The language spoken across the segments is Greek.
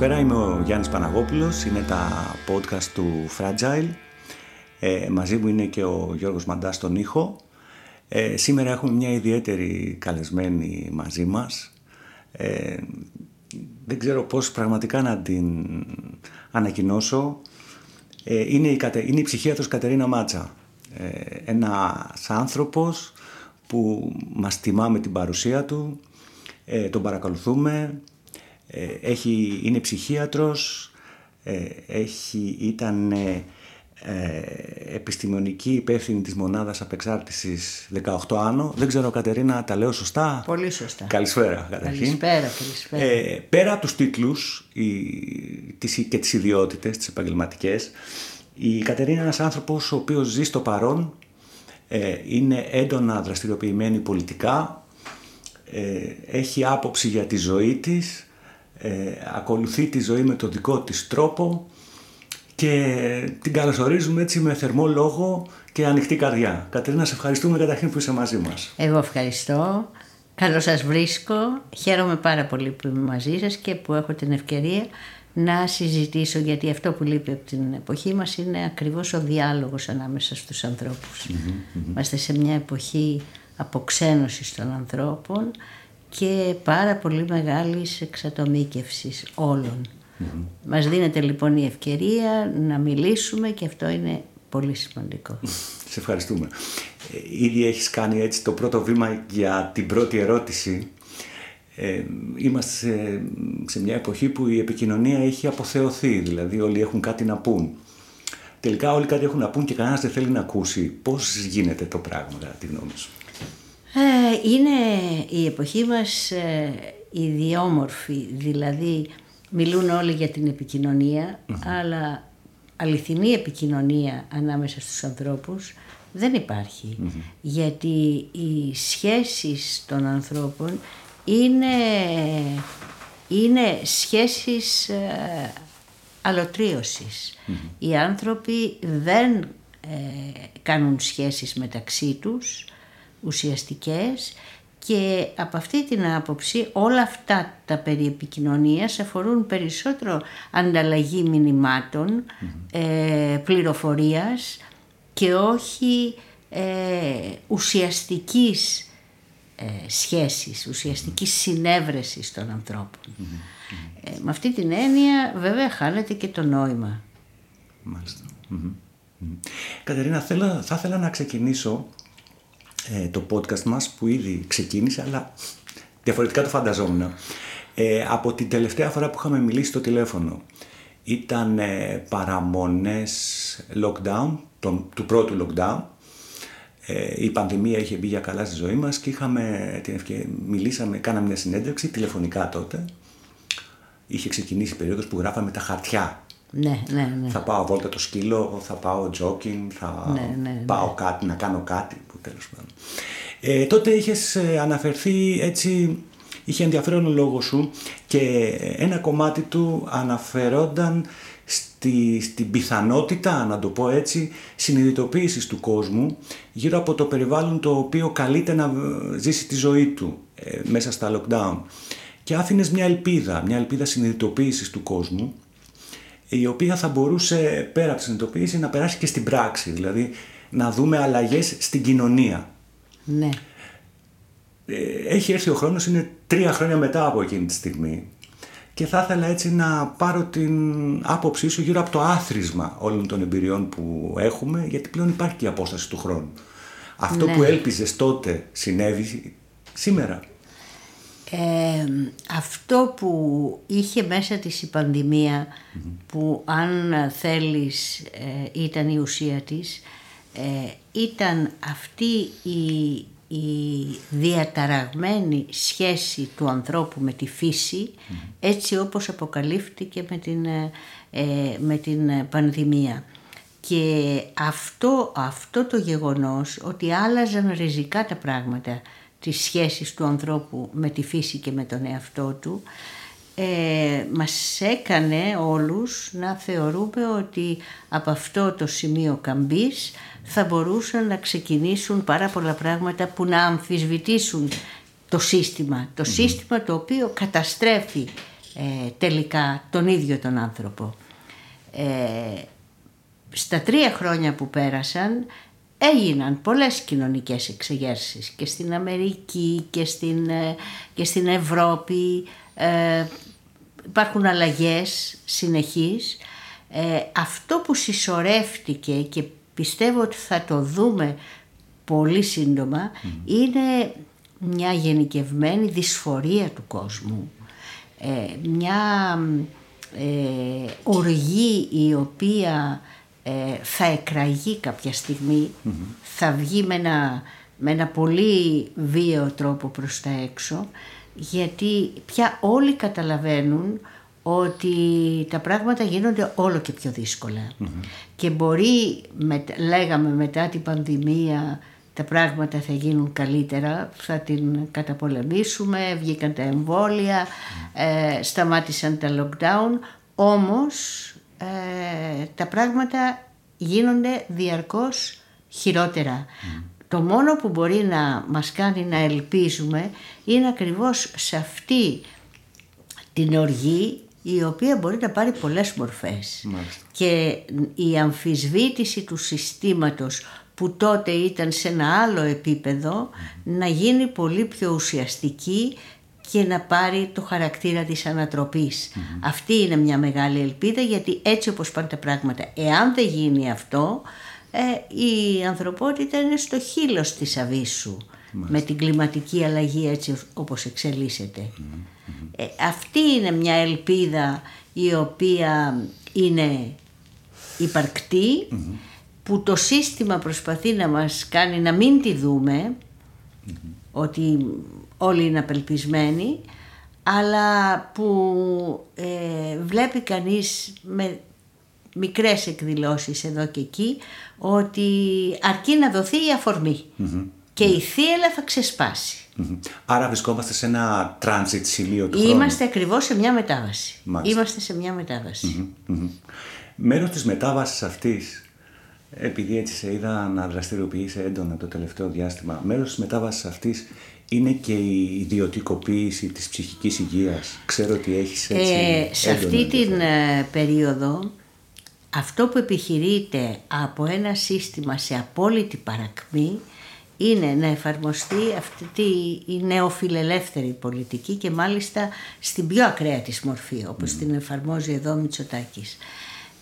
Καλησπέρα, είμαι ο Γιάννης Παναγόπουλος, είναι τα podcast του Fragile. Ε, μαζί μου είναι και ο Γιώργος Μαντάς στον ήχο. Ε, σήμερα έχουμε μια ιδιαίτερη καλεσμένη μαζί μας. Ε, δεν ξέρω πώς πραγματικά να την ανακοινώσω. Ε, είναι, η, είναι η ψυχίατρος Κατερίνα Μάτσα. Ε, ένας άνθρωπος που μας τιμά με την παρουσία του, ε, τον παρακολουθούμε, ε, έχει, είναι ψυχίατρος, ε, έχει, ήταν ε, επιστημονική υπεύθυνη της μονάδας απεξάρτησης 18 άνω. Δεν ξέρω Κατερίνα, τα λέω σωστά; Πολύ σωστά. Καλησπέρα καταρχήν. Καλησπέρα, καλησπέρα. Ε, πέρα από τους τίτλους η, τις, και τις ιδιότητες, τις επαγγελματικές, η Κατερίνα είναι ένας άνθρωπος ο οποίος ζει στο παρόν, είναι έντονα δραστηριοποιημένη πολιτικά, έχει άποψη για τη ζωή της, ε, ακολουθεί τη ζωή με τον δικό της τρόπο και την καλωσορίζουμε έτσι με θερμό λόγο και ανοιχτή καρδιά. Κατερίνα, σε ευχαριστούμε καταρχήν που είσαι μαζί μας. Εγώ ευχαριστώ. Καλώς σας βρίσκω. Χαίρομαι πάρα πολύ που είμαι μαζί σας και που έχω την ευκαιρία να συζητήσω γιατί αυτό που λείπει από την εποχή μας είναι ακριβώς ο διάλογος ανάμεσα στους ανθρώπους. Είμαστε σε μια εποχή αποξένωσης των ανθρώπων και πάρα πολύ μεγάλης εξατομίκευσης όλων. Mm-hmm. Μας δίνεται λοιπόν η ευκαιρία να μιλήσουμε και αυτό είναι πολύ σημαντικό. Σε ευχαριστούμε. Ε, ήδη έχεις κάνει έτσι το πρώτο βήμα για την πρώτη ερώτηση. Ε, είμαστε σε, μια εποχή που η επικοινωνία έχει αποθεωθεί, δηλαδή όλοι έχουν κάτι να πούν. Τελικά όλοι κάτι έχουν να πούν και κανένας δεν θέλει να ακούσει. Πώς γίνεται το πράγμα, κατά τη γνώμη σου; Ε, είναι η εποχή μας ε, ιδιόμορφη, δηλαδή μιλούν όλοι για την επικοινωνια αλλά αληθινή επικοινωνία ανάμεσα στους ανθρώπους δεν υπαρχει Γιατί οι σχέσεις των ανθρώπων είναι, είναι σχέσεις ε, αλωτρίωσης. Οι άνθρωποι δεν ε, κάνουν σχέσεις μεταξύ τους ουσιαστικές και από αυτή την άποψη όλα αυτά τα περί επικοινωνίας αφορούν περισσότερο ανταλλαγή ε, πληροφορίας και όχι ε, ουσιαστικής ε, σχέσης, ουσιαστικής συνέβρεσης των ανθρώπων. Ε, με αυτή την έννοια βέβαια χάνεται και το νόημα. Μάλιστα. Κατερίνα, θα ήθελα να ξεκινήσω ε, το podcast μας που ήδη ξεκίνησε αλλά διαφορετικά το φανταζόμουν. Ε, από την τελευταία φορά που είχαμε μιλήσει στο τηλέφωνο ήταν ε, παραμονές lockdown, του πρώτου lockdown. Ε, η πανδημία είχε μπει για καλά στη ζωή μας και είχαμε την ευκαιρία, μιλήσαμε, κάναμε μια συνέντευξη τηλεφωνικά τότε. Είχε ξεκινήσει η περίοδος που γράφαμε τα χαρτιά ναι, ναι, ναι. Θα πάω βόλτα το σκύλο, θα πάω jogging, θα ναι, ναι, ναι. πάω κάτι, να κάνω κάτι που τέλος πάντων. Ε, τότε είχες ε, αναφερθεί έτσι, είχε ενδιαφέρον ο λόγος σου και ένα κομμάτι του αναφερόταν στη, στην πιθανότητα, να το πω έτσι, συνειδητοποίησης του κόσμου γύρω από το περιβάλλον το οποίο καλείται να ζήσει τη ζωή του ε, μέσα στα lockdown. Και άφηνες μια ελπίδα, μια ελπίδα συνειδητοποίησης του κόσμου η οποία θα μπορούσε πέρα από τη συνειδητοποίηση να περάσει και στην πράξη, δηλαδή να δούμε αλλαγές στην κοινωνία. Ναι. Ε, έχει έρθει ο χρόνος, είναι τρία χρόνια μετά από εκείνη τη στιγμή και θα ήθελα έτσι να πάρω την άποψή σου γύρω από το άθροισμα όλων των εμπειριών που έχουμε γιατί πλέον υπάρχει και η απόσταση του χρόνου. Αυτό ναι. που έλπιζες τότε συνέβη σήμερα αυτό που είχε μέσα της η πανδημια που αν θέλεις ε, ήταν η ουσία της ε, ήταν αυτή η, η διαταραγμένη σχέση του ανθρώπου με τη φυση έτσι όπως αποκαλύφθηκε με την, ε, με την πανδημία. Και αυτό, αυτό το γεγονός ότι άλλαζαν ριζικά τα πράγματα τις σχέσεις του ανθρώπου με τη φύση και με τον εαυτό του ε, μας έκανε όλους να θεωρούμε ότι από αυτό το σημείο καμπής θα μπορούσαν να ξεκινήσουν πάρα πολλά πράγματα που να αμφισβητήσουν το σύστημα. Το σύστημα το οποίο καταστρέφει ε, τελικά τον ίδιο τον άνθρωπο. Ε, στα τρία χρόνια που πέρασαν έγιναν πολλές κοινωνικές εξεγέρσεις και στην Αμερική και στην, ε, και στην Ευρώπη. Ε, υπάρχουν αλλαγές συνεχείς. αυτό που συσσωρεύτηκε και πιστεύω ότι θα το δούμε πολύ σύντομα είναι μια γενικευμένη δυσφορία του κόσμου. Ε, μια ε, οργή η οποία ε, θα εκραγεί κάποια θα βγει με ένα, με ένα πολύ βίαιο τρόπο προς τα έξω γιατί πια όλοι καταλαβαίνουν ότι τα πράγματα γίνονται όλο και πιο δυσκολα Και μπορεί, με, λέγαμε μετά την πανδημία, τα πράγματα θα γίνουν καλύτερα, θα την καταπολεμήσουμε, βγήκαν τα εμβόλια, ε, σταμάτησαν τα lockdown, όμως ε, τα πράγματα γίνονται διαρκώς χειρότερα. Το μόνο που μπορεί να μας κάνει να ελπίζουμε είναι ακριβώς σε αυτή την οργή η οποία μπορεί να πάρει πολλές μορφές. Και η αμφισβήτηση του συστήματος που τότε ήταν σε ένα άλλο επίπεδο να γίνει πολύ πιο ουσιαστική και να πάρει το χαρακτήρα της ανατροπης Αυτή είναι μια μεγάλη ελπίδα γιατί έτσι όπως πάνε τα πράγματα, εάν δεν γίνει αυτό, ε, η ανθρωπότητα είναι στο χείλος της αβίσου με την κλιματική αλλαγή έτσι όπως ε, αυτή είναι μια ελπίδα η οποία είναι που το σύστημα προσπαθεί να μας κάνει να μην τη δουμε ότι όλοι είναι απελπισμένοι αλλά που ε, βλέπει κανείς με μικρές εκδηλώσεις εδώ και εκεί ότι αρκεί να δοθεί η αφορμή και η θύελα θα ξεσπάσει. Άρα βρισκόμαστε σε ένα transit σημείο του Είμαστε ακριβώς σε μια μετάβαση. Είμαστε σε μια μετάβαση. Μέρος της μετάβασης αυτής, επειδή έτσι σε είδα να δραστηριοποιήσει έντονα το τελευταίο διάστημα, μέρος της μετάβασης αυτής είναι και η ιδιωτικοποίηση της ψυχικής υγείας. Ξέρω ότι έχεις έτσι ε, Σε αυτή την ε, περίοδο αυτό που επιχειρείται από ένα σύστημα σε απόλυτη παρακμή είναι να εφαρμοστεί αυτή η νεοφιλελεύθερη πολιτική και μάλιστα στην πιο ακραία της μορφή όπως την εφαρμόζει εδώ ο Μητσοτάκης.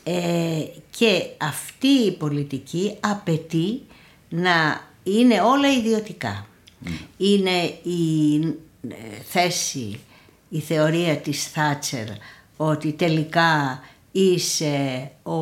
Ε, και αυτή η πολιτική απαιτεί να είναι όλα ιδιωτικά. Είναι η ε, θέση, η θεωρία της Θάτσερ ότι τελικά είσαι ο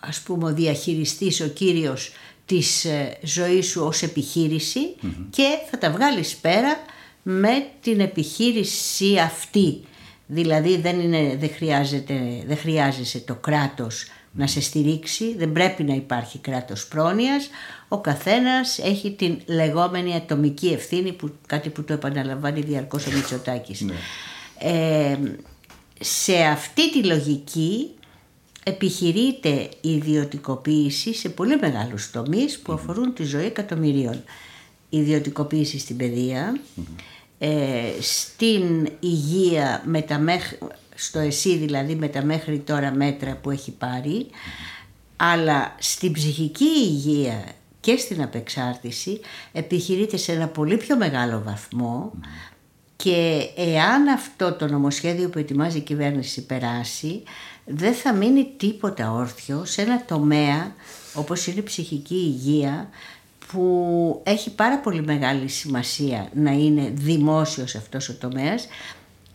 ας πούμε ο διαχειριστής, ο κύριος της ε, ζωής σου ως επιχειρηση και θα τα βγάλεις πέρα με την επιχείρηση αυτή. Δηλαδή δεν, είναι, δεν, χρειάζεται, δεν χρειάζεσαι το κράτος να σε στηρίξει, δεν πρέπει να υπάρχει κράτος πρόνοιας, ο καθένας έχει την λεγόμενη ατομική ευθύνη, που, κάτι που το επαναλαμβάνει διαρκώς ο Μητσοτάκης. Ναι. Ε, σε αυτή τη λογική επιχειρείται η ιδιωτικοποίηση σε πολύ μεγάλους τομείς που αφορούν τη ζωή εκατομμυρίων. ιδιωτικοποίηση στην παιδεία, ε, στην υγεία με τα στο ΕΣΥ δηλαδή με τα μέχρι τώρα μέτρα που έχει πάρει, αλλά στην ψυχική υγεία και στην απεξάρτηση επιχειρείται σε ένα πολύ πιο μεγάλο βαθμό και εάν αυτό το νομοσχέδιο που ετοιμάζει η κυβέρνηση περάσει δεν θα μείνει τίποτα όρθιο σε ένα τομέα όπως είναι η ψυχική υγεία που έχει πάρα πολύ μεγάλη σημασία να είναι δημόσιος αυτός ο τομέας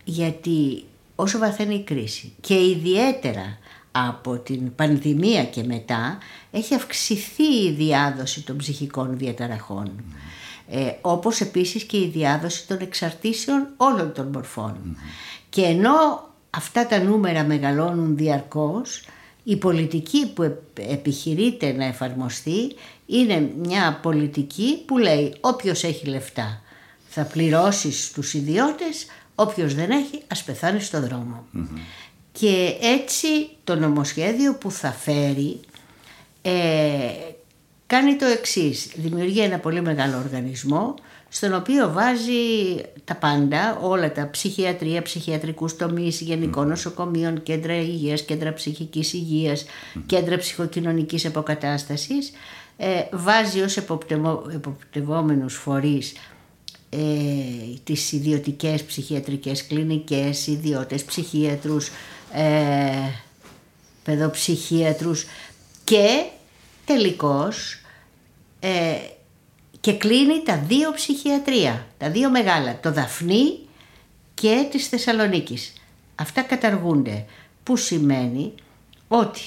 γιατί όσο βαθαίνει η κρίση και ιδιαίτερα από την πανδημία και μετά έχει αυξηθεί η διάδοση των ψυχικών διαταραχών. Ε, όπως επίσης και η διάδοση των εξαρτήσεων όλων των μορφών. Και ενώ αυτά τα νούμερα μεγαλώνουν διαρκώς, η πολιτική που επιχειρείται να εφαρμοστεί είναι μια πολιτική που λέει όποιος έχει λεφτά θα πληρώσει στους ιδιώτες, όποιος δεν έχει ας πεθάνει στο δρομο Και έτσι το νομοσχέδιο που θα φέρει ε, κάνει το εξής, δημιουργεί ένα πολύ μεγάλο οργανισμό στον οποίο βάζει τα πάντα, όλα τα ψυχιατρία, ψυχιατρικούς τομείς, γενικών mm. νοσοκομείων, κέντρα υγείας, κέντρα ψυχικής υγείας, κέντρα ψυχοκοινωνικής αποκατάστασης, ε, βάζει ως εποπτευόμενους φορείς ε, τις ιδιωτικές ψυχιατρικές κλινικές, ιδιώτες ψυχίατρους, ε, παιδοψυχίατρους και τελικώς ε, και κλείνει τα δύο ψυχιατρία, τα δύο μεγάλα, το Δαφνί και της Θεσσαλονίκης. Αυτά καταργούνται, που σημαίνει ότι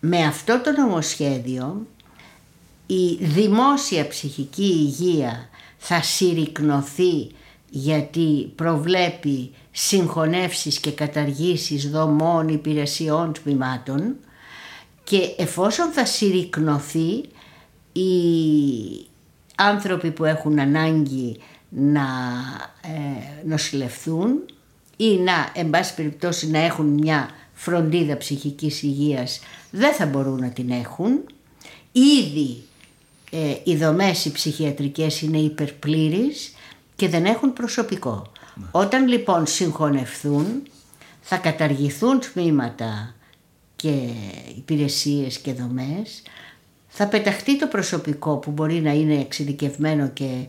με αυτό το νομοσχέδιο η δημόσια ψυχική υγεία θα συρρυκνωθεί γιατί προβλέπει συγχωνεύσεις και καταργήσεις δομών, υπηρεσιών, τμήματων και εφόσον θα συρρυκνωθεί οι άνθρωποι που έχουν ανάγκη να ε, νοσηλευθούν ή να, εν πάση περιπτώσει, να έχουν μια φροντίδα ψυχικής υγείας δεν θα μπορούν να την έχουν. Ήδη ε, οι δομές οι ψυχιατρικές είναι υπερπλήρεις και δεν έχουν προσωπικό. Όταν λοιπόν συγχωνευθούν θα καταργηθούν τμήματα και υπηρεσίες και δομές, θα πεταχτεί το προσωπικό που μπορεί να είναι εξειδικευμένο και,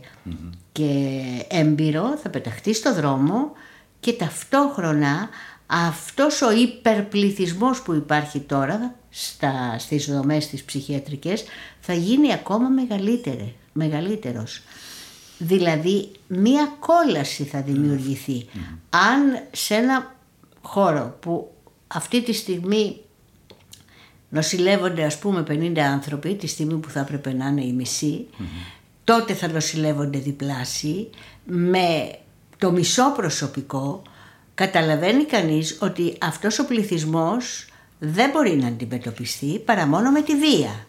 και έμπειρο, θα πεταχτεί στο δρόμο και ταυτόχρονα αυτός ο υπερπληθυσμός που υπάρχει τώρα στα, στις δομές της ψυχιατρικές θα γίνει ακόμα μεγαλύτερο, μεγαλύτερος. Δηλαδή μία κόλαση θα δημιουργηθεί. Αν σε ένα χώρο που αυτή τη στιγμή νοσηλεύονται ας πούμε 50 άνθρωποι τη στιγμή που θα έπρεπε να είναι η μισή, τότε θα νοσηλεύονται διπλάσιοι με το μισό προσωπικό καταλαβαίνει κανείς ότι αυτός ο πληθυσμός δεν μπορεί να αντιμετωπιστεί παρά μόνο με τη βία.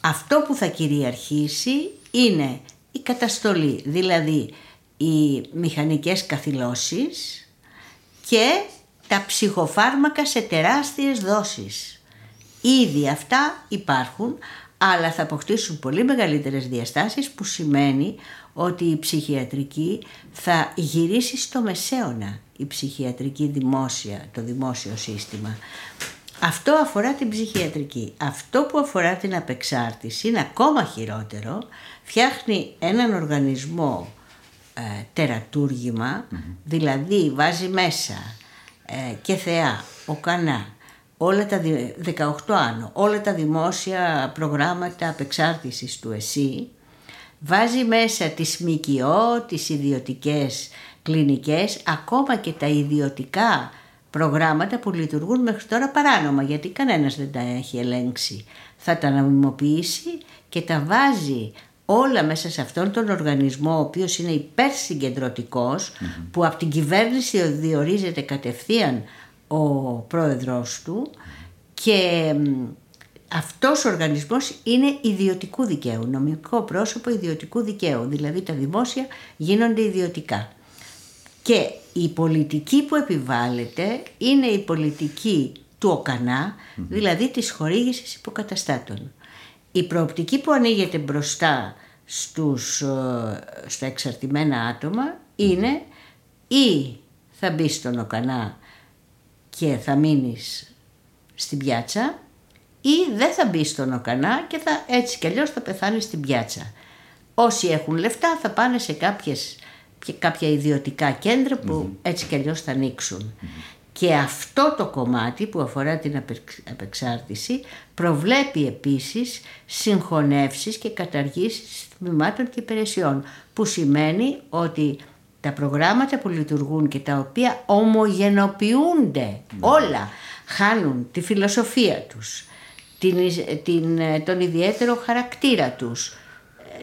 Αυτό που θα κυριαρχήσει είναι η καταστολή, δηλαδή οι μηχανικές καθυλώσεις και τα ψυχοφάρμακα σε τεράστιες δόσεις. Ήδη αυτά υπάρχουν, αλλά θα αποκτήσουν πολύ μεγαλύτερες διαστάσεις που σημαίνει ότι η ψυχιατρική θα γυρίσει στο μεσαίωνα, η ψυχιατρική δημόσια, το δημόσιο σύστημα. Αυτό αφορά την ψυχιατρική. Αυτό που αφορά την απεξάρτηση είναι ακόμα χειρότερο. Φτιάχνει έναν οργανισμό ε, τερατουργημα δηλαδή βάζει μέσα ε, και θεά, ο κανά, όλα τα 18 άνω, όλα τα δημόσια προγράμματα απεξάρτησης του ΕΣΥ, βάζει μέσα τις ΜΚΟ, τις ιδιωτικές κλινικές, ακόμα και τα ιδιωτικά προγράμματα που λειτουργούν μέχρι τώρα παράνομα γιατί κανένας δεν τα έχει ελέγξει. Θα τα νομιμοποιήσει και τα βάζει όλα μέσα σε αυτόν τον οργανισμό ο οποίος είναι υπερσυγκεντρωτικός που από την κυβέρνηση διορίζεται κατευθείαν ο πρόεδρος του και αυτός ο οργανισμός είναι ιδιωτικού δικαίου, νομικό πρόσωπο ιδιωτικού δικαίου, δηλαδή τα δημόσια γίνονται ιδιωτικά. Και η πολιτική που επιβάλλεται είναι η πολιτική του ΟΚΑΝΑ, δηλαδή της χορήγησης υποκαταστάτων. Η προοπτική που ανοίγεται μπροστά στους, ε, στα εξαρτημένα άτομα είναι ή θα μπεις στον ΟΚΑΝΑ και θα μείνεις στην πιάτσα ή δεν θα μπεις στον ΟΚΑΝΑ και θα, έτσι κι αλλιώς θα πεθάνεις στην πιάτσα. Όσοι έχουν λεφτά θα πάνε σε κάποιες και κάποια ιδιωτικά κέντρα που έτσι κι αλλιώς θα ανοίξουν. Και αυτό το κομμάτι που αφορά την απεξάρτηση προβλέπει επίσης συγχωνεύσεις και καταργήσεις τμήματων και υπηρεσιών που σημαίνει ότι τα προγράμματα που λειτουργούν και τα οποία ομογενοποιούνται όλα χάνουν τη φιλοσοφία τους, την, την, τον ιδιαίτερο χαρακτήρα τους,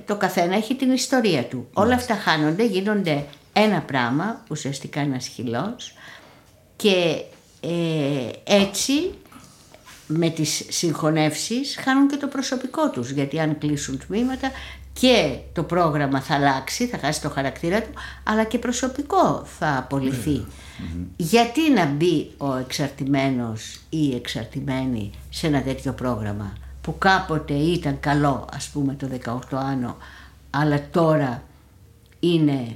το καθένα έχει την ιστορία του. Όλα αυτά χάνονται, γίνονται ένα πράγμα, ουσιαστικά ένα χυλός και ε, έτσι με τις συγχωνεύσεις χάνουν και το προσωπικό τους. Γιατί αν κλείσουν τμήματα και το πρόγραμμα θα αλλάξει, θα χάσει το χαρακτήρα του αλλά και προσωπικό θα απολυθει Γιατί να μπει ο εξαρτημένος ή η εξαρτημένη σε ένα τέτοιο πρόγραμμα; Που κάποτε ήταν καλό ας πούμε το 18 άνω αλλά τώρα είναι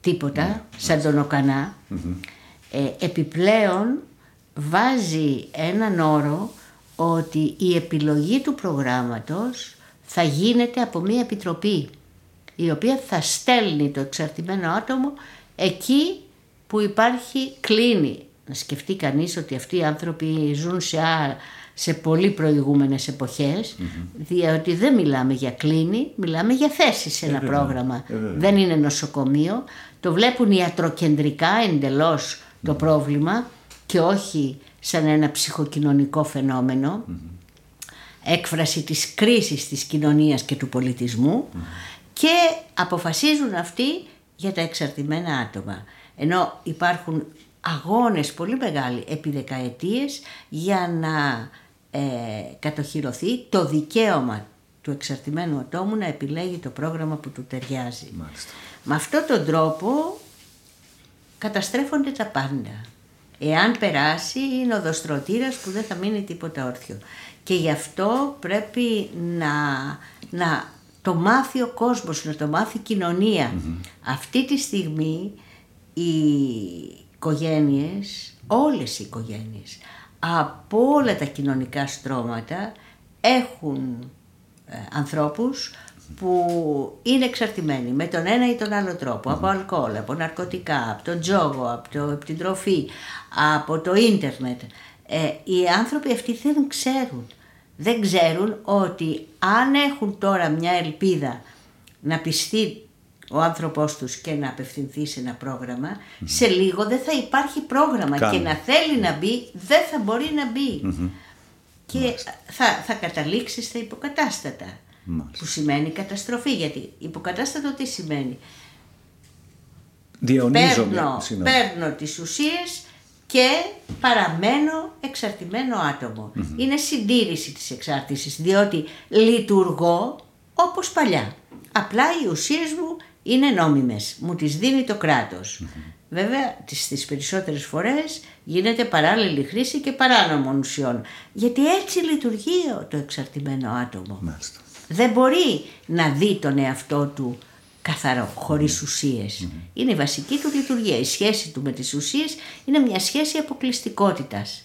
τίποτα, ναι, σαν τον οκανα ε, επιπλέον βάζει έναν όρο ότι η επιλογή του προγράμματος θα γίνεται από μια επιτροπή η οποία θα στέλνει το εξαρτημένο άτομο εκεί που υπάρχει κλίνη. Να σκεφτεί κανείς ότι αυτοί οι άνθρωποι ζουν σε, σε πολύ προηγούμενες διότι δεν μιλάμε για κλίνη, μιλάμε για θέση σε ένα πρόγραμμα. δεν είναι νοσοκομείο, το βλέπουν ιατροκεντρικά εντελώς το πρόβλημα και όχι σαν ένα ψυχοκοινωνικό έκφραση της κρίσης της κοινωνίας και του πολιτισμού. Και αποφασίζουν αυτοί για τα εξαρτημένα άτομα. Ενώ υπάρχουν αγώνες πολύ μεγάλοι επί δεκαετίες για να ε, κατοχυρωθεί το δικαίωμα του εξαρτημένου ατόμου να επιλέγει το πρόγραμμα που του ταιριάζει. Μάλιστα. Με αυτόν τον τρόπο καταστρέφονται τα πάντα. Εάν περάσει είναι ο δοστρωτήρας που δεν θα μείνει τίποτα όρθιο. Και γι' αυτό πρέπει να, να το μάθει ο κόσμος, να το μάθει η κοινωνια Αυτή τη στιγμή οι οικογένειες, όλες οι οικογένειες, από όλα τα κοινωνικά στρώματα έχουν ε, ανθρώπους που είναι εξαρτημένοι με τον ένα ή τον άλλο τρόπο, από αλκοόλ, από ναρκωτικά, από τον τζόγο, από, το, από την τροφή, από το ίντερνετ. Ε, οι άνθρωποι αυτοί δεν ξέρουν. Δεν ξέρουν ότι αν έχουν τώρα μια ελπίδα να πιστεί ο άνθρωπός τους και να απευθυνθεί σε ένα σε λίγο δεν θα υπάρχει πρόγραμμα και να θέλει να μπει δεν θα μπορεί να μπει. Και θα, θα καταλήξεις στα υποκατάστατα. Που σημαίνει καταστροφή. Γιατί υποκατάστατο τι σημαίνει; Παίρνω, παίρνω τις ουσίες και παραμένω εξαρτημένο Είναι συντήρηση της εξάρτησης διότι λειτουργώ όπως παλιά. Απλά οι ουσίες μου είναι νόμιμες, μου τις δίνει το κρατος Βέβαια στις περισσότερες φορές γίνεται παράλληλη χρήση και παράνομων ουσιών. Γιατί έτσι λειτουργεί το εξαρτημένο άτομο. Δεν μπορεί να δει τον εαυτό του καθαρό, χωρίς ουσίες. Είναι η βασική του λειτουργία. Η σχέση του με τις ουσίες είναι μια σχέση αποκλειστικότητας.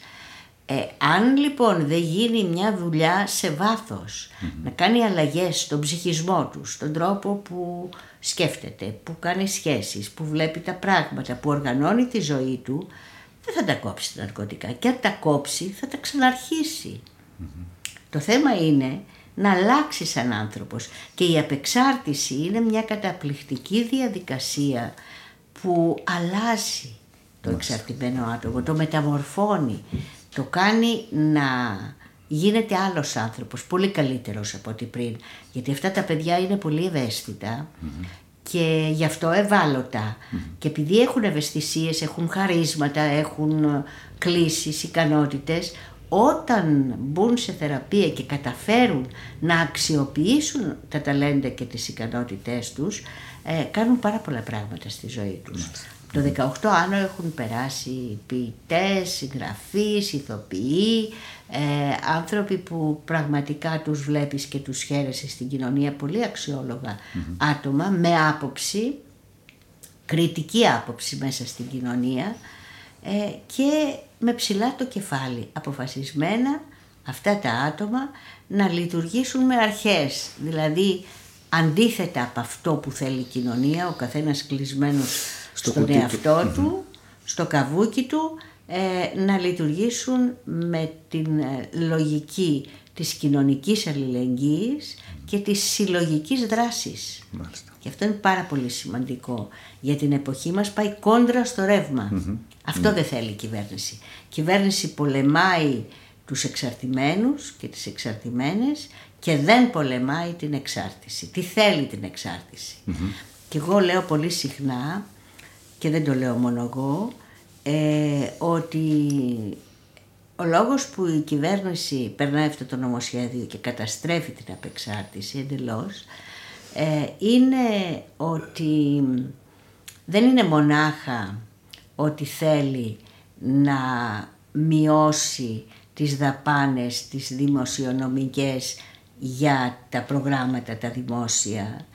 Ε, αν λοιπόν δεν γίνει μια δουλειά σε βαθος να κάνει αλλαγές στον ψυχισμό του, στον τρόπο που σκέφτεται, που κάνει σχέσεις, που βλέπει τα πράγματα, που οργανώνει τη ζωή του, δεν θα τα κόψει τα ναρκωτικά. Και αν τα κόψει θα τα ξαναρχισει Το θέμα είναι να αλλάξει σαν άνθρωπος. Και η απεξάρτηση είναι μια καταπληκτική διαδικασία που αλλάζει το εξαρτημένο άτομο, το μεταμορφώνει, το κάνει να γίνεται άλλος άνθρωπος, πολύ καλύτερος από ό,τι πριν. Γιατί αυτά τα παιδιά είναι πολύ και γι' αυτό Και επειδή έχουν ευαισθησίες, έχουν χαρίσματα, έχουν κλήσεις, ικανότητες, όταν μπουν σε θεραπεία και καταφέρουν να αξιοποιήσουν τα ταλέντα και τις ικανότητές τους, ε, κάνουν πάρα πολλά πράγματα στη ζωή τους. Το 18 άνω έχουν περάσει ποιητές, συγγραφείς, ηθοποιοί, ε, άνθρωποι που πραγματικά τους βλέπεις και τους χαίρεσαι στην κοινωνία, πολύ άτομα με άποψη, κριτική άποψη μέσα στην κοινωνία ε, και με ψηλά το κεφάλι, αποφασισμένα αυτά τα άτομα να λειτουργήσουν με αρχές, δηλαδή αντίθετα από αυτό που θέλει η κοινωνία, ο καθένας κλεισμένος στο στον εαυτό του, στο καβούκι του, ε, να λειτουργήσουν με την ε, λογική της κοινωνικής αλληλεγγύης και της συλλογικής δράσης. Και αυτό είναι πάρα πολύ σημαντικό. Για την εποχή μας πάει κόντρα στο ρευμα Αυτό δεν θέλει η κυβέρνηση. Η κυβέρνηση πολεμάει τους εξαρτημένους και τις εξαρτημένες και δεν πολεμάει την εξάρτηση. Τι θέλει την εξάρτηση. Και εγώ λέω πολύ συχνά και δεν το λέω μόνο εγώ, ε, ότι ο λόγος που η κυβέρνηση περνάει αυτό το νομοσχέδιο και καταστρέφει την απεξάρτηση εντελώς ε, είναι ότι δεν είναι μονάχα ότι θέλει να μειώσει τις δαπάνες, τις δημοσιονομικές για τα προγράμματα τα δημόσια.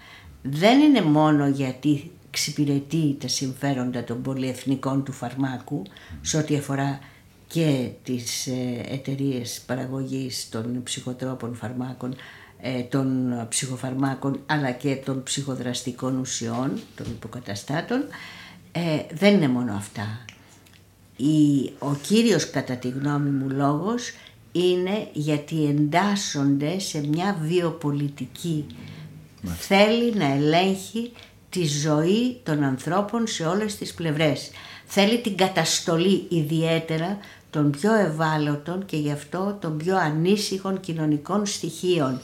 Δεν είναι μόνο γιατί εξυπηρετεί τα συμφέροντα των πολυεθνικών του φαρμάκου σε ό,τι αφορά και τις ε, εταιρείες παραγωγής των ψυχοτρόπων φαρμάκων, ε, των ψυχοφαρμάκων αλλά και των ψυχοδραστικών ουσιών, των υποκαταστάτων, ε, δεν είναι μόνο αυτά. Η, ο κύριος κατά τη γνώμη μου λόγος είναι γιατί εντάσσονται σε μια βιοπολιτική. Θέλει να ελέγχει τη ζωή των ανθρώπων σε όλες τις πλευρές. Θέλει την καταστολή ιδιαίτερα των πιο ευάλωτων και γι' αυτό των πιο ανήσυχων κοινωνικών στοιχείων.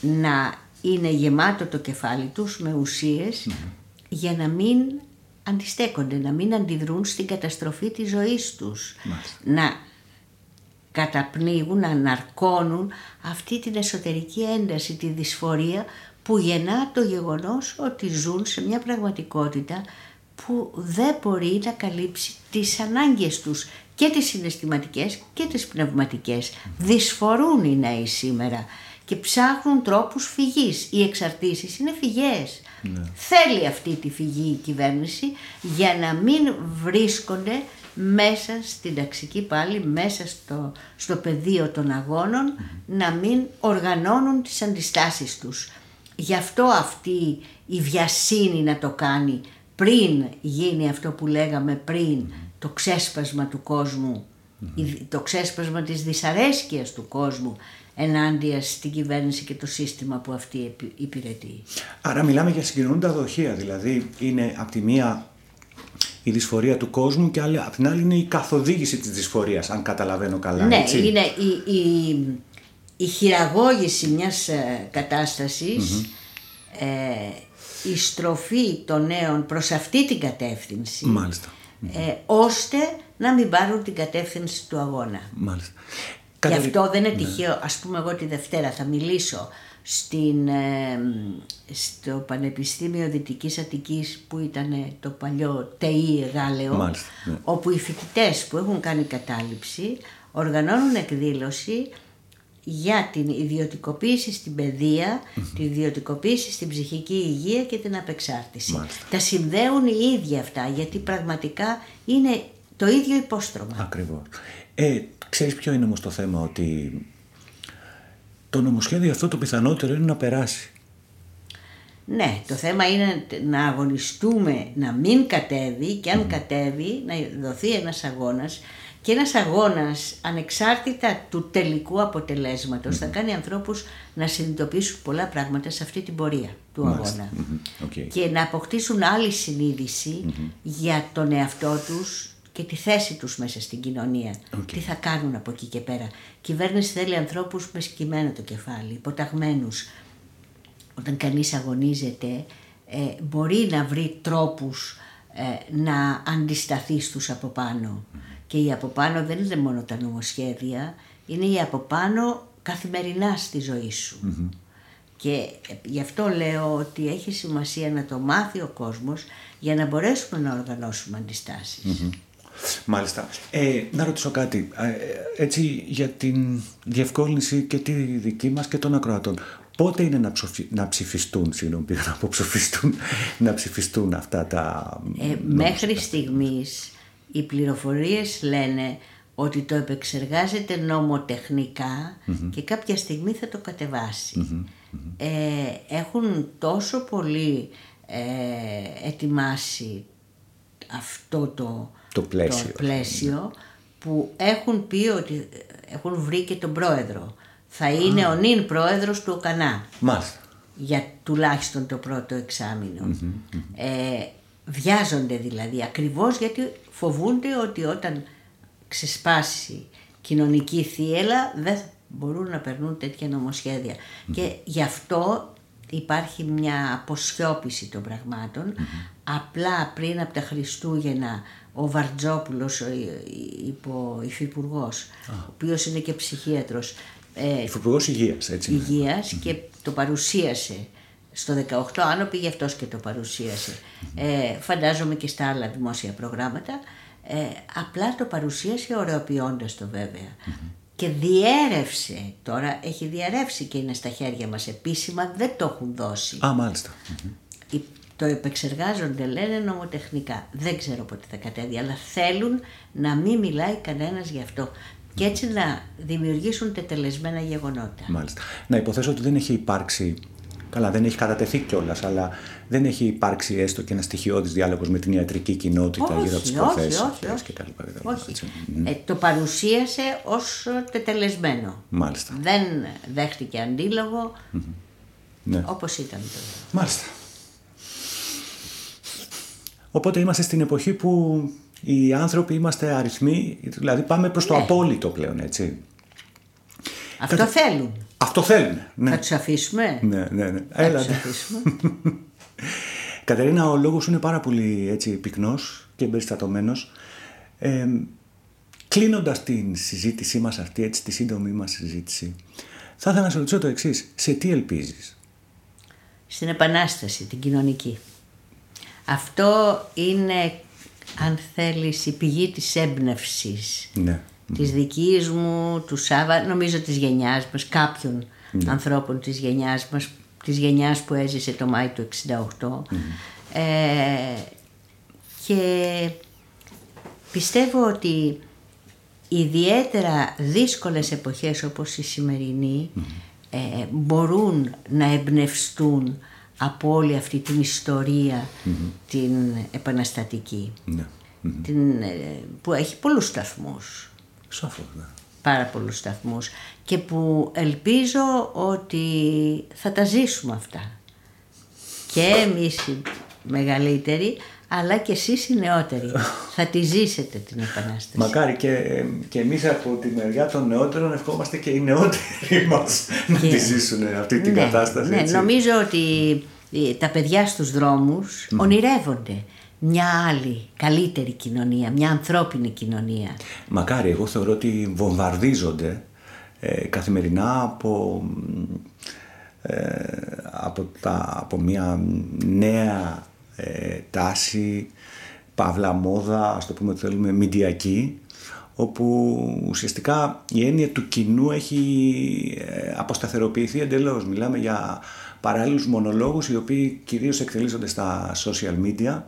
Να είναι γεμάτο το κεφάλι τους με ουσιες για να μην αντιστέκονται, να μην αντιδρούν στην καταστροφή της ζωής τους. Να καταπνίγουν, να αναρκώνουν αυτή την εσωτερική ένταση, τη δυσφορία που γεννά το γεγονός ότι ζουν σε μια πραγματικότητα που δεν μπορεί να καλύψει τις ανάγκες τους και τις συναισθηματικές και τις πνευματικές. Δυσφορούν οι νέοι σήμερα και ψάχνουν τρόπους φυγής. Οι εξαρτήσεις είναι φυγές. Ναι. Θέλει αυτή τη φυγή η κυβέρνηση για να μην βρίσκονται μέσα στην ταξική πάλι, μέσα στο, στο πεδίο των αγώνων, να μην οργανώνουν τις αντιστάσεις τους. Γι' αυτό αυτή η βιασύνη να το κάνει πριν γίνει αυτό που λέγαμε πριν, το ξέσπασμα του κόσμου, το ξέσπασμα της δυσαρέσκειας του κόσμου ενάντια στην κυβέρνηση και το σύστημα που αυτή υπηρετεί. Άρα μιλάμε για συγκοινωνούντα δοχεία, δηλαδή είναι από τη μία η δυσφορία του κόσμου και άλλη, από την άλλη είναι η καθοδήγηση της δυσφορίας, αν καταλαβαίνω καλά. Ναι, είναι η, η, η χειραγώγηση μιας ε, καταστασης ε, η στροφή των νέων προς αυτή την κατεύθυνση, Μάλιστα. Ε, ώστε να μην πάρουν την κατεύθυνση του αγώνα. Μάλιστα. Γι' αυτό δεν είναι ναι. τυχαίο, ας πούμε εγώ τη Δευτέρα θα μιλήσω στην, ε, στο Πανεπιστήμιο Δυτικής Αττικής που ήταν το παλιό ΤΕΙ Γάλεο, ναι. όπου οι φοιτητές που έχουν κάνει κατάληψη οργανώνουν εκδήλωση για την ιδιωτικοποίηση στην παιδεία, την ιδιωτικοποίηση στην ψυχική υγεία και την απεξάρτηση. Τα συνδέουν οι ίδιοι αυτά γιατί πραγματικά είναι το ίδιο υπόστρωμα. Ακριβώς. Ε, ξέρεις ποιο είναι όμως το θέμα ότι το νομοσχέδιο αυτό το πιθανότερο είναι να περάσει. Ναι, το θέμα είναι να αγωνιστούμε να μην κατέβει και αν κατέβει να δοθεί ένας αγώνας και ένας αγώνας ανεξάρτητα του τελικού αποτελέσματος θα κάνει ανθρώπους να συνειδητοποιήσουν πολλά πράγματα σε αυτή την πορεία του αγώνα και να αποκτήσουν άλλη για τον εαυτό τους και τη θέση τους μέσα στην κοινωνία. Τι θα κάνουν από εκεί και πέρα. Η κυβέρνηση θέλει ανθρώπους με σκυμμένο το κεφάλι, υποταγμένους. Όταν κανείς αγωνίζεται ε, μπορεί να βρει τρόπους ε, να αντισταθεί στους από πάνω. Και οι από πάνω δεν είναι μόνο τα νομοσχέδια, είναι οι από πάνω καθημερινά στη ζωή σου. Και γι' αυτό λέω ότι έχει σημασία να το μάθει ο κόσμος για να μπορέσουμε να οργανώσουμε Μάλιστα. Ε, να ρωτήσω κάτι, ε, έτσι για την διευκόλυνση και τη δική μας και των ακροατών. Πότε είναι να, να ψηφιστούν, συγγνώμη, πήγα να πω ψηφιστούν, να ψηφιστούν αυτά τα... Ε, μέχρι στιγμής οι πληροφορίες λένε ότι το επεξεργάζεται και κάποια στιγμή θα το κατεβασει Ε, έχουν τόσο πολύ ε, ετοιμάσει αυτό το, το πλαίσιο, που έχουν πει ότι έχουν βρει και τον πρόεδρο. Θα είναι ο νυν πρόεδρος του ΟΚΑΝΑ. Μάλιστα. Για τουλάχιστον το πρώτο Ε, βιάζονται δηλαδή ακριβώς γιατί φοβούνται ότι όταν ξεσπάσει κοινωνική θύελα δεν μπορούν να περνούν τέτοια Και γι' αυτό υπάρχει μια αποσιώπηση των πραγματων Απλά πριν από τα Χριστούγεννα ο Βαρτζόπουλος, ο υφυπουργός, ο οποίος είναι και ψυχίατρος. Ε, υφυπουργός Υγείας, έτσι. Υγείας και το παρουσίασε στο 18 άνω πήγε αυτός και το παρουσίασε. Ε, φαντάζομαι και στα άλλα δημόσια προγράμματα. Ε, απλά το παρουσίασε ωραιοποιώντας το βέβαια. και διέρευσε, τώρα έχει διαρρεύσει και είναι στα χέρια μας επίσημα, δεν το έχουν δώσει. Α, μάλιστα. Το επεξεργάζονται λένε νομοτεχνικά. Δεν ξέρω πότε θα κατέβει, αλλά θέλουν να μην μιλάει κανένας γι' αυτό. Και έτσι να δημιουργήσουν τετελεσμένα γεγονότα. Μάλιστα. Να υποθέσω ότι δεν έχει υπάρξει Καλά, δεν έχει κατατεθεί κιόλας, αλλά δεν έχει υπάρξει έστω και ένα στοιχειώδης διάλογος με την ιατρική κοινότητα όχι, γύρω από τις προθέσει κτλ. Όχι. Ε, το παρουσίασε ως τετελεσμένο. Μάλιστα. Δεν δέχτηκε αντίλογο. Mm-hmm. Ναι. Όπως ήταν το. Μάλιστα. Οπότε είμαστε στην εποχή που οι άνθρωποι είμαστε αριθμοί, δηλαδή πάμε προς το ναι. απόλυτο πλέον, έτσι. Αυτό θέλουν. Αυτό θέλουν. Ναι. Θα τους αφήσουμε; Ναι, ναι, ναι. Θα Έλα, τους αφήσουμε; Κατερίνα, ο λόγος σου είναι πάρα πολύ έτσι, πυκνός και εμπεριστατωμένος. Ε, κλείνοντας την συζήτησή μας αυτή, έτσι, τη σύντομη μας συζήτηση, θα ήθελα να σε ρωτήσω το εξής. Σε τι ελπίζεις; Στην επανάσταση, την κοινωνική. Αυτό είναι, αν θέλεις, η πηγή της έμπνευσης. Ναι της δικής μου, του Σάβα, νομίζω της γενιάς μας, κάποιων ναι. ανθρώπων της γενιάς μας, της γενιάς που έζησε το Μάη του 68 ε, και πιστεύω ότι ιδιαίτερα δύσκολες εποχές όπως η σημερινή ε, μπορούν να εμπνευστούν από όλη αυτή την ιστορία την επαναστατική ναι. την, ε, που έχει πολλούς σταθμούς. Σαφώς, ναι. Πάρα πολλούς σταθμούς και που ελπίζω ότι θα τα ζήσουμε αυτά. Και εμείς οι μεγαλύτεροι, αλλά και εσείς οι νεότεροι. θα τη ζήσετε την Επανάσταση. Μακάρι και, και εμείς από τη μεριά των νεότερων ευχόμαστε και οι νεότεροι μας να τη ζήσουν αυτή την ναι, κατάσταση. Ναι, νομίζω ότι τα παιδιά στους δρόμους ονειρεύονται μια άλλη, καλύτερη κοινωνία, μια ανθρώπινη κοινωνία. Μακάρι, εγώ θεωρώ ότι βομβαρδίζονται ε, καθημερινά από, ε, από, τα, από μια νέα ε, τάση, παύλα μόδα, ας το πούμε θέλουμε, μηντιακή, όπου ουσιαστικά η έννοια του κοινού έχει ε, αποσταθεροποιηθεί εντελώς. Μιλάμε για παράλληλους μονολόγους οι οποίοι κυρίως εκτελίζονται στα social media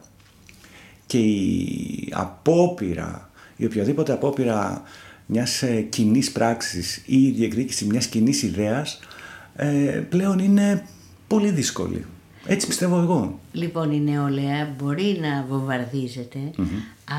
και η απόπειρα, η οποιαδήποτε απόπειρα μιας ε, κοινής πράξης ή η διεκδίκηση μιας κοινής ιδέας ε, πλέον είναι πολύ δύσκολη. Έτσι πιστεύω εγώ. Λοιπόν η νεολαία μπορεί να βομβαρδίζεται,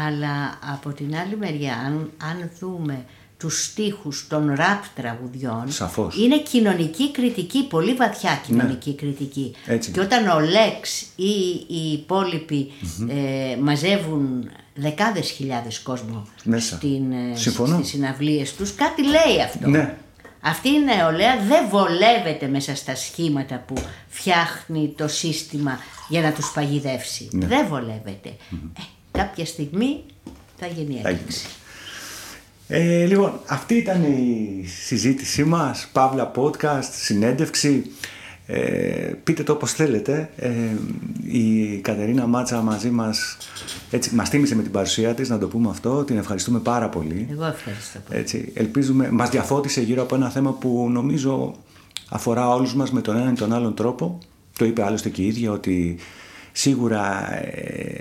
αλλά από την άλλη μεριά αν, αν δούμε τους στίχους των ραπ τραγουδιών Σαφώς. είναι κοινωνική κριτική, πολύ βαθιά κοινωνική ναι. κριτική. Έτσι. Και όταν ο Λέξ ή οι υπολοιποι ε, μαζεύουν δεκάδες χιλιάδες κόσμο Μέσα. Στην, ε, Συμφωνώ. στις συναυλίες τους, κάτι λέει αυτό. Ναι. Αυτή η νεολαία δεν βολεύεται μέσα στα σχήματα που φτιάχνει το σύστημα για να τους παγιδεύσει. Ναι. Δεν βολεύεται. Ε, κάποια στιγμή θα γίνει έκρηξη. Ε, λοιπόν, αυτή ήταν η συζήτησή μας, Παύλα Podcast, συνέντευξη. Ε, πείτε το όπως θέλετε. Ε, η Κατερίνα Μάτσα μαζί μας έτσι, μας τίμησε με την παρουσία της, να το πούμε αυτό. Την ευχαριστούμε πάρα πολύ. Εγώ ευχαριστώ πολύ. Έτσι, ελπίζουμε, μας διαφώτισε γύρω από ένα θέμα που νομίζω αφορά όλους μας με τον έναν ή τον άλλον τρόπο. Το είπε άλλωστε και η ίδια ότι σίγουρα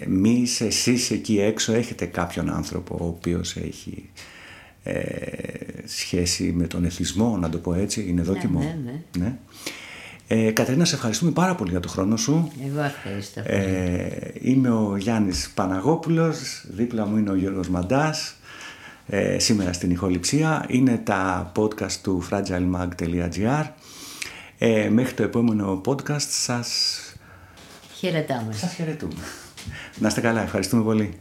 εμείς, εσείς εκεί έξω έχετε κάποιον άνθρωπο ο οποίος έχει ε, σχέση με τον εθισμό, να το πω έτσι, είναι δόκιμο. Ναι, ναι, ναι. ναι. Ε, Κατερίνα, σε ευχαριστούμε πάρα πολύ για το χρόνο σου. Εγώ ευχαριστώ. Ε, είμαι ο Γιάννης Παναγόπουλος, δίπλα μου είναι ο Γιώργος Μαντάς. Ε, σήμερα στην ηχοληψία είναι τα podcast του fragilemag.gr ε, Μέχρι το επόμενο podcast σας... Χαιρετάμε. Σας χαιρετούμε. Να είστε καλά, ευχαριστούμε πολύ.